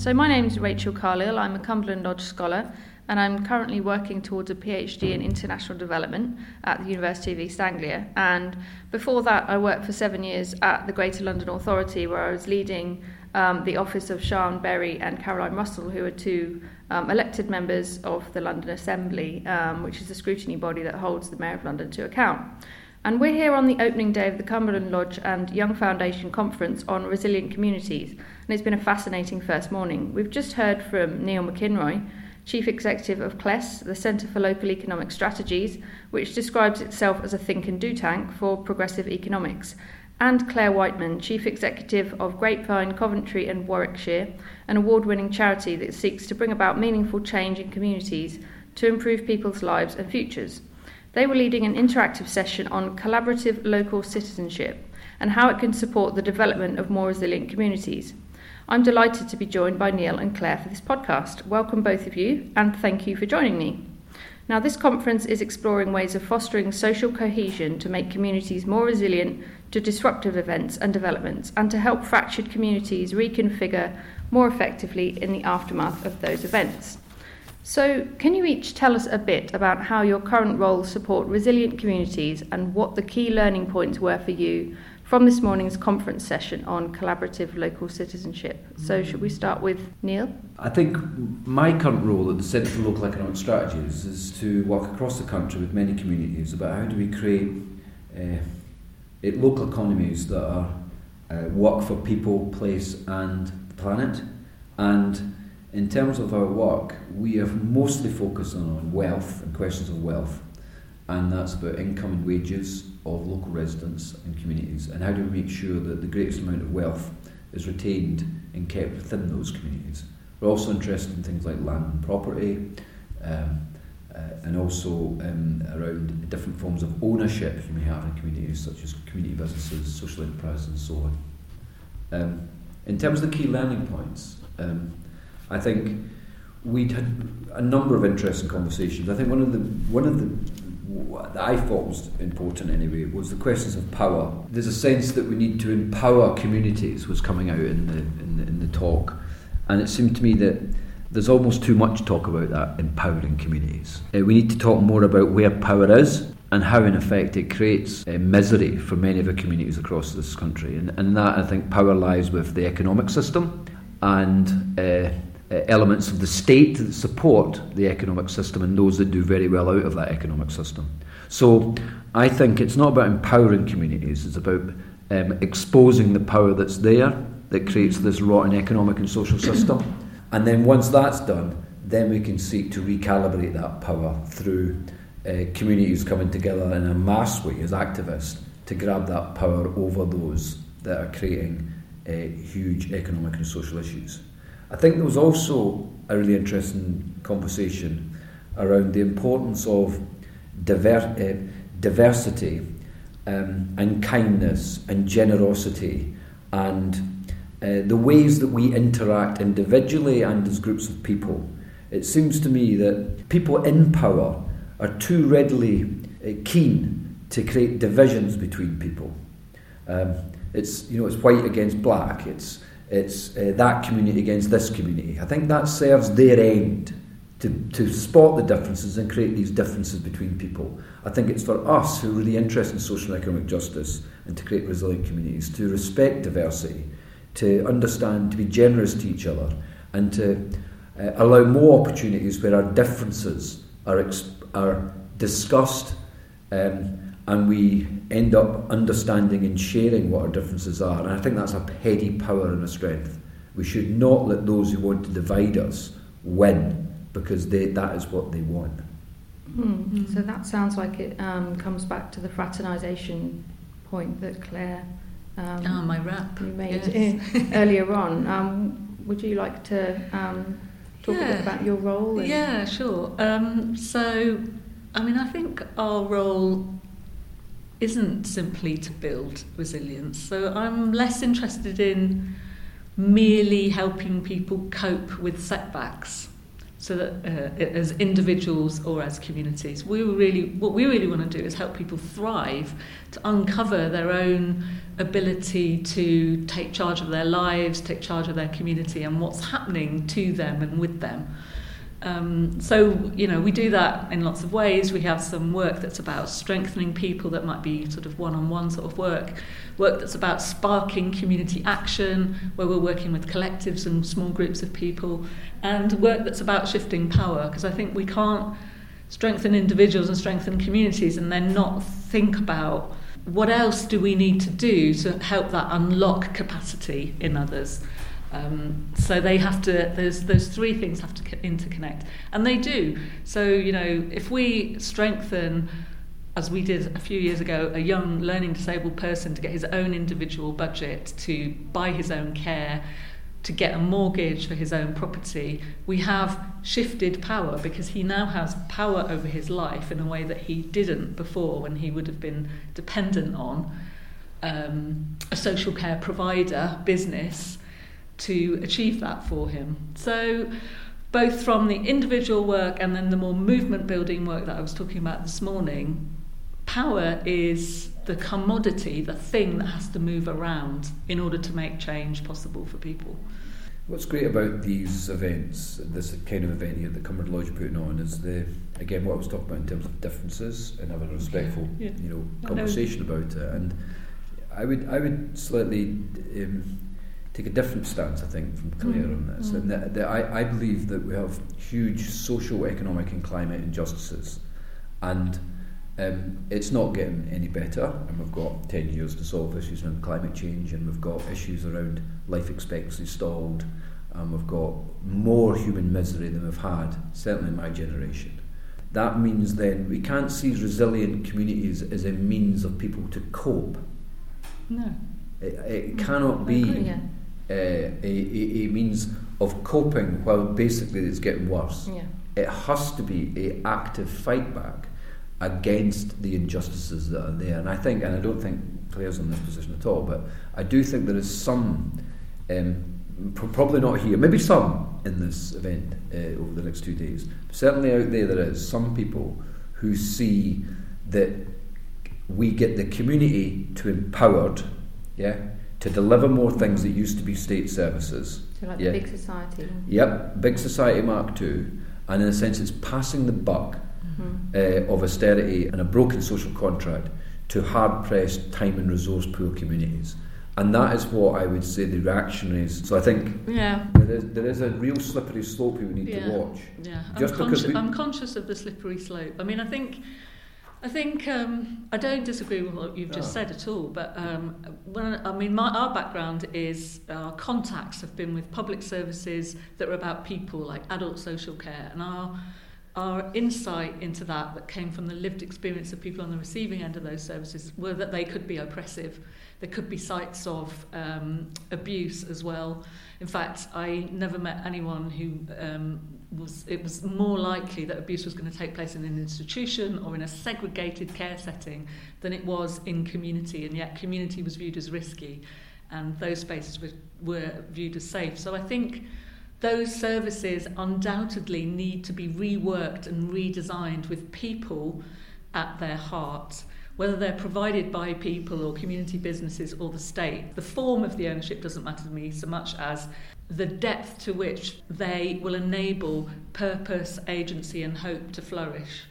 So, my name is Rachel Carlile. I'm a Cumberland Lodge Scholar, and I'm currently working towards a PhD in International Development at the University of East Anglia. And before that, I worked for seven years at the Greater London Authority, where I was leading um, the office of Sian Berry and Caroline Russell, who are two um, elected members of the London Assembly, um, which is the scrutiny body that holds the Mayor of London to account. And we're here on the opening day of the Cumberland Lodge and Young Foundation Conference on Resilient Communities, and it's been a fascinating first morning. We've just heard from Neil McInroy, Chief Executive of CLES, the Centre for Local Economic Strategies, which describes itself as a think and do tank for progressive economics, and Clare Wightman, Chief Executive of Grapevine, Coventry and Warwickshire, an award winning charity that seeks to bring about meaningful change in communities to improve people's lives and futures. They were leading an interactive session on collaborative local citizenship and how it can support the development of more resilient communities. I'm delighted to be joined by Neil and Clare for this podcast. Welcome, both of you, and thank you for joining me. Now, this conference is exploring ways of fostering social cohesion to make communities more resilient to disruptive events and developments, and to help fractured communities reconfigure more effectively in the aftermath of those events. So, can you each tell us a bit about how your current roles support resilient communities and what the key learning points were for you from this morning's conference session on collaborative local citizenship? So, should we start with Neil? I think my current role at the Centre for Local Economic Strategies is to work across the country with many communities about how do we create uh, local economies that are uh, work for people, place, and the planet, and in terms of our work, we have mostly focused on wealth and questions of wealth, and that's about income and wages of local residents and communities, and how do we make sure that the greatest amount of wealth is retained and kept within those communities. We're also interested in things like land and property, um, uh, and also um, around different forms of ownership you may have in communities, such as community businesses, social enterprises, and so on. Um, in terms of the key learning points, um, I think we'd had a number of interesting conversations. I think one of the one of the that I thought was important anyway was the questions of power. There's a sense that we need to empower communities was coming out in the in the, in the talk, and it seemed to me that there's almost too much talk about that empowering communities. Uh, we need to talk more about where power is and how, in effect, it creates uh, misery for many of the communities across this country. And, and that, I think, power lies with the economic system and uh, elements of the state that support the economic system and those that do very well out of that economic system. So I think it's not about empowering communities, it's about um, exposing the power that's there that creates this rotten economic and social system. And then once that's done, then we can seek to recalibrate that power through uh, communities coming together in a mass way as activists to grab that power over those that are creating uh, huge economic and social issues. I think there was also a really interesting conversation around the importance of diver- uh, diversity um, and kindness and generosity and uh, the ways that we interact individually and as groups of people. It seems to me that people in power are too readily uh, keen to create divisions between people. Um, it's you know it's white against black. It's it's uh, that community against this community. I think that serves their end to, to spot the differences and create these differences between people. I think it's for us who are really interested in social and economic justice and to create resilient communities to respect diversity, to understand, to be generous to each other, and to uh, allow more opportunities where our differences are, exp- are discussed. Um, and we end up understanding and sharing what our differences are. And I think that's a petty power and a strength. We should not let those who want to divide us win because they, that is what they want. Mm. So that sounds like it um, comes back to the fraternisation point that Clare um, oh, my rap. you made yes. earlier on. Um, would you like to um, talk yeah. a bit about your role? Yeah, sure. Um, so, I mean, I think our role isn't simply to build resilience. So I'm less interested in merely helping people cope with setbacks so that uh, as individuals or as communities we really what we really want to do is help people thrive to uncover their own ability to take charge of their lives, take charge of their community, and what's happening to them and with them. Um, so, you know, we do that in lots of ways. We have some work that's about strengthening people, that might be sort of one on one sort of work. Work that's about sparking community action, where we're working with collectives and small groups of people. And work that's about shifting power, because I think we can't strengthen individuals and strengthen communities and then not think about what else do we need to do to help that unlock capacity in others. Um, so they have to. Those those three things have to interconnect, and they do. So you know, if we strengthen, as we did a few years ago, a young learning disabled person to get his own individual budget to buy his own care, to get a mortgage for his own property, we have shifted power because he now has power over his life in a way that he didn't before when he would have been dependent on um, a social care provider business to achieve that for him. So, both from the individual work and then the more movement building work that I was talking about this morning, power is the commodity, the thing that has to move around in order to make change possible for people. What's great about these events, this kind of event here that Cumberland Lodge are putting on, is the again what I was talking about in terms of differences and having a respectful, yeah. you know, conversation about it. And I would I would slightly um, take a different stance, I think, from Clare mm. on this. Mm. And that, that I, I believe that we have huge social, economic, and climate injustices. And um, it's not getting any better, and we've got 10 years to solve issues around climate change, and we've got issues around life expectancy stalled, and we've got more human misery than we've had, certainly in my generation. That means then we can't see resilient communities as a means of people to cope. No. It, it cannot be. yeah uh, a, a, a means of coping while basically it's getting worse. Yeah. It has to be a active fight back against the injustices that are there. And I think, and I don't think Clare's in this position at all, but I do think there is some, um, probably not here, maybe some in this event uh, over the next two days. Certainly out there, there is some people who see that we get the community to empowered, yeah, to deliver more things that used to be state services. So like yeah. big society. Yep, big society Mark II, and in a sense, it's passing the buck mm-hmm. uh, of austerity and a broken social contract to hard pressed, time and resource poor communities. And that is what I would say the reaction is. So I think yeah. there, is, there is a real slippery slope we need yeah. to watch. Yeah, Just I'm, consci- we... I'm conscious of the slippery slope. I mean, I think I think um, I don't disagree with what you've just oh. said at all. But um, when, I mean, my, our background is our contacts have been with public services that are about people, like adult social care, and our our insight into that that came from the lived experience of people on the receiving end of those services were that they could be oppressive. There could be sites of um, abuse as well. In fact, I never met anyone who um, was it was more likely that abuse was going to take place in an institution or in a segregated care setting than it was in community and yet community was viewed as risky and those spaces were, were viewed as safe so i think those services undoubtedly need to be reworked and redesigned with people at their heart whether they're provided by people or community businesses or the state. The form of the ownership doesn't matter to me so much as the depth to which they will enable purpose, agency, and hope to flourish.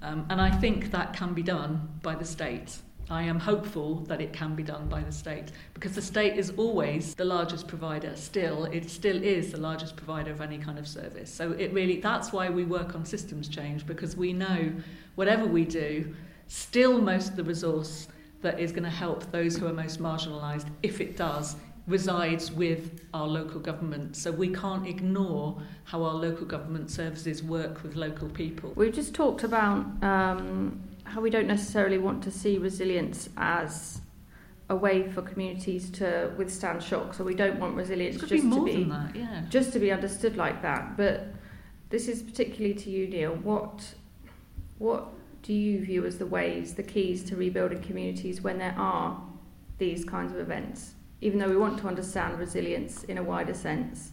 Um, and I think that can be done by the state. I am hopeful that it can be done by the state because the state is always the largest provider. Still, it still is the largest provider of any kind of service. So it really that's why we work on systems change because we know whatever we do, still most of the resource that is going to help those who are most marginalised, if it does, resides with our local government. So we can't ignore how our local government services work with local people. We've just talked about um, how we don't necessarily want to see resilience as a way for communities to withstand shock. So we don't want resilience just be to be that, yeah. just to be understood like that. But this is particularly to you, Neil. What what do you view as the ways, the keys to rebuilding communities when there are these kinds of events, even though we want to understand resilience in a wider sense?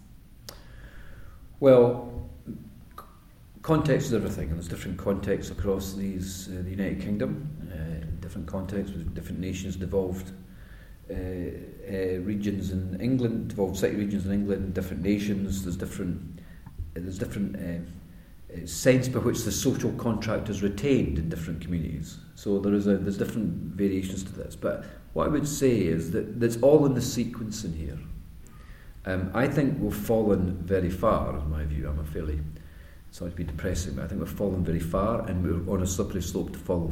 Well, context is everything, and there's different contexts across these uh, the United Kingdom, uh, different contexts with different nations devolved uh, uh, regions in England, 12 city regions in England, different nations. There's different, there's different uh, uh, sense by which the social contract is retained in different communities. So there is a, there's different variations to this. But what I would say is that that's all in the sequencing here. Um, I think we've fallen very far, in my view. I'm a fairly, sorry to be depressing, but I think we've fallen very far and we're on a slippery slope to fall,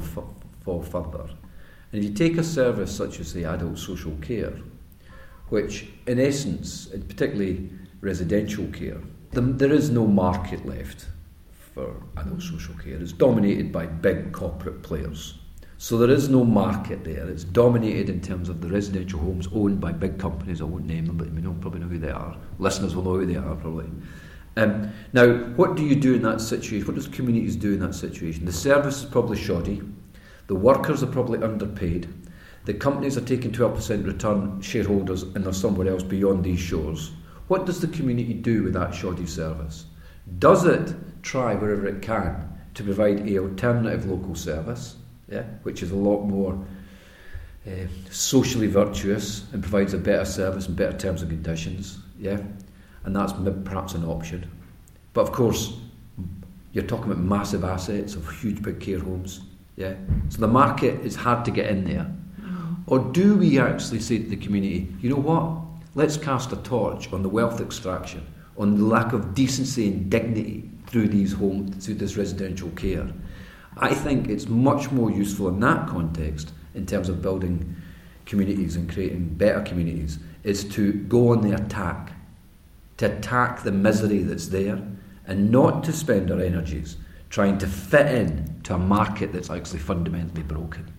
fall further. And if you take a service such as the adult social care, which in essence, and particularly residential care, the, there is no market left for adult social care. It's dominated by big corporate players. So there is no market there. It's dominated in terms of the residential homes owned by big companies. I won't name them, but you know, probably know who they are. Listeners will know who they are, probably. Um, now, what do you do in that situation? What does communities do in that situation? The service is probably shoddy. The workers are probably underpaid. The companies are taking 12% return shareholders and they're somewhere else beyond these shores. What does the community do with that shoddy service? Does it try wherever it can to provide a alternative local service, yeah, which is a lot more uh, socially virtuous and provides a better service and better terms and conditions, yeah, and that's perhaps an option. But of course, you're talking about massive assets of huge big care homes, yeah? So the market is hard to get in there. Or do we actually say to the community, you know what? Let's cast a torch on the wealth extraction, on the lack of decency and dignity through these homes, through this residential care. I think it's much more useful in that context, in terms of building communities and creating better communities, is to go on the attack, to attack the misery that's there, and not to spend our energies trying to fit in to a market that's actually fundamentally broken.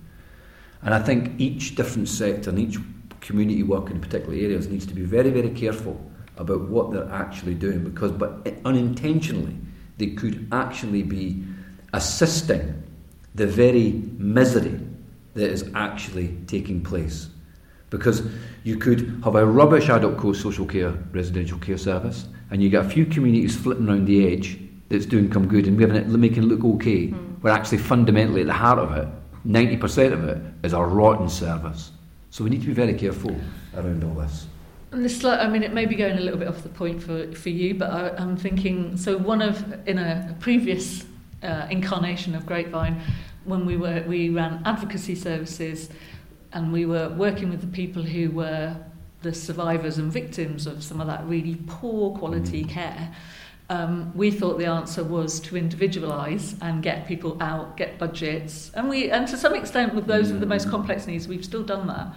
And I think each different sector and each community work in particular areas needs to be very, very careful about what they're actually doing because, but unintentionally, they could actually be assisting the very misery that is actually taking place. Because you could have a rubbish adult co social care residential care service, and you get a few communities flitting around the edge that's doing come good and making it look okay, mm. we're actually fundamentally at the heart of it, 90% of it is a rotten service. So we need to be very careful around all this. And this, I mean, it may be going a little bit off the point for, for you, but I, I'm thinking so. One of in a previous uh, incarnation of Grapevine, when we were we ran advocacy services, and we were working with the people who were the survivors and victims of some of that really poor quality mm. care um, we thought the answer was to individualise and get people out, get budgets, and we and to some extent with those with the most complex needs, we've still done that.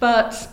But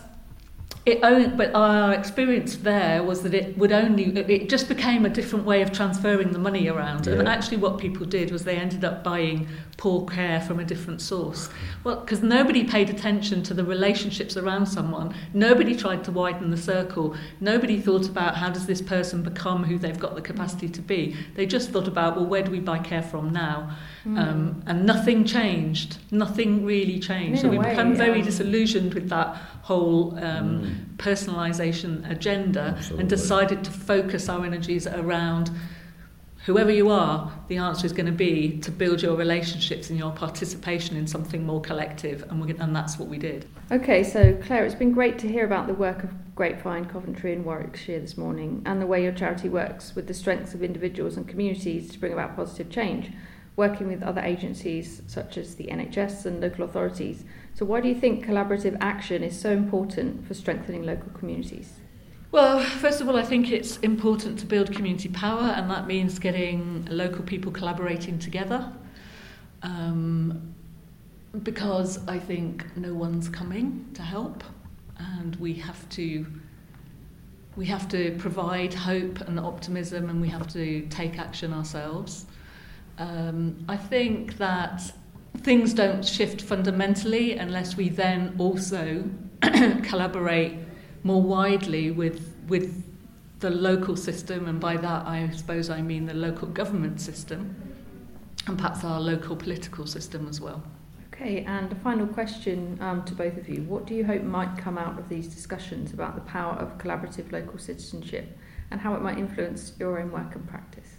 it only, but our experience there was that it would only it just became a different way of transferring the money around. Yeah. and actually what people did was they ended up buying poor care from a different source. Well because nobody paid attention to the relationships around someone. Nobody tried to widen the circle. Nobody thought about how does this person become who they've got the capacity to be. They just thought about well where do we buy care from now? Mm. um, and nothing changed. Nothing really changed. In so we become very disillusioned with that whole um, mm. Personalisation agenda Absolutely. and decided to focus our energies around whoever you are, the answer is going to be to build your relationships and your participation in something more collective, and, we, and that's what we did. Okay, so Clare, it's been great to hear about the work of Grapevine, Coventry, and Warwickshire this morning, and the way your charity works with the strengths of individuals and communities to bring about positive change, working with other agencies such as the NHS and local authorities so, why do you think collaborative action is so important for strengthening local communities? Well, first of all, I think it's important to build community power, and that means getting local people collaborating together. Um, because I think no one's coming to help, and we have to we have to provide hope and optimism, and we have to take action ourselves. Um, I think that things don't shift fundamentally unless we then also collaborate more widely with with the local system, and by that I suppose I mean the local government system, and perhaps our local political system as well. Okay, and a final question um, to both of you. What do you hope might come out of these discussions about the power of collaborative local citizenship and how it might influence your own work and practice?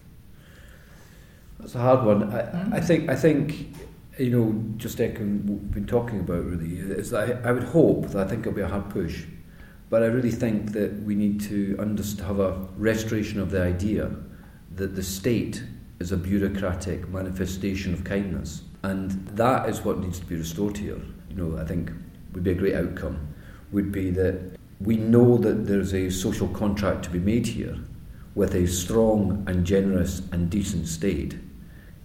That's a hard one. I, I think I think you know, just echoing what we've been talking about really, is that I, I would hope that I think it'll be a hard push, but I really think that we need to have a restoration of the idea that the state is a bureaucratic manifestation of kindness. And that is what needs to be restored here. You know, I think would be a great outcome, would be that we know that there's a social contract to be made here with a strong and generous and decent state,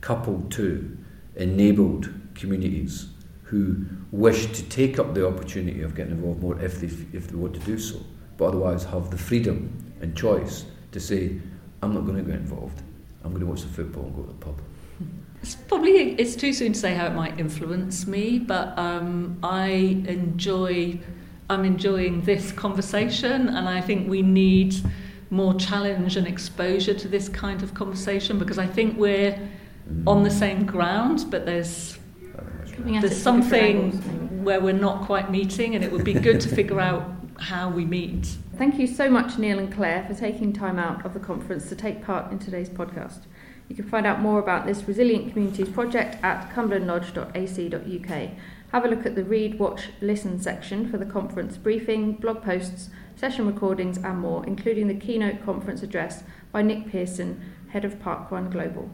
coupled to enabled communities who wish to take up the opportunity of getting involved more if they, if they want to do so, but otherwise have the freedom and choice to say, I'm not going to get involved. I'm going to watch the football and go to the pub. It's probably it's too soon to say how it might influence me, but um, I enjoy I'm enjoying this conversation, and I think we need more challenge and exposure to this kind of conversation because I think we're on the same ground, but there's there's something where we're not quite meeting, and it would be good to figure out how we meet. Thank you so much, Neil and Clare, for taking time out of the conference to take part in today's podcast. You can find out more about this Resilient Communities project at cumberlandlodge.ac.uk. Have a look at the Read, Watch, Listen section for the conference briefing, blog posts, session recordings, and more, including the keynote conference address by Nick Pearson, head of parkrun Global.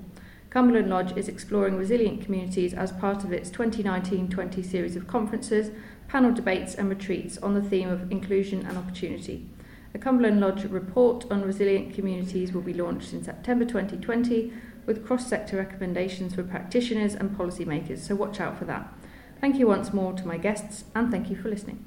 Cumberland Lodge is exploring resilient communities as part of its 2019 20 series of conferences, panel debates, and retreats on the theme of inclusion and opportunity. The Cumberland Lodge report on resilient communities will be launched in September 2020 with cross sector recommendations for practitioners and policymakers, so watch out for that. Thank you once more to my guests and thank you for listening.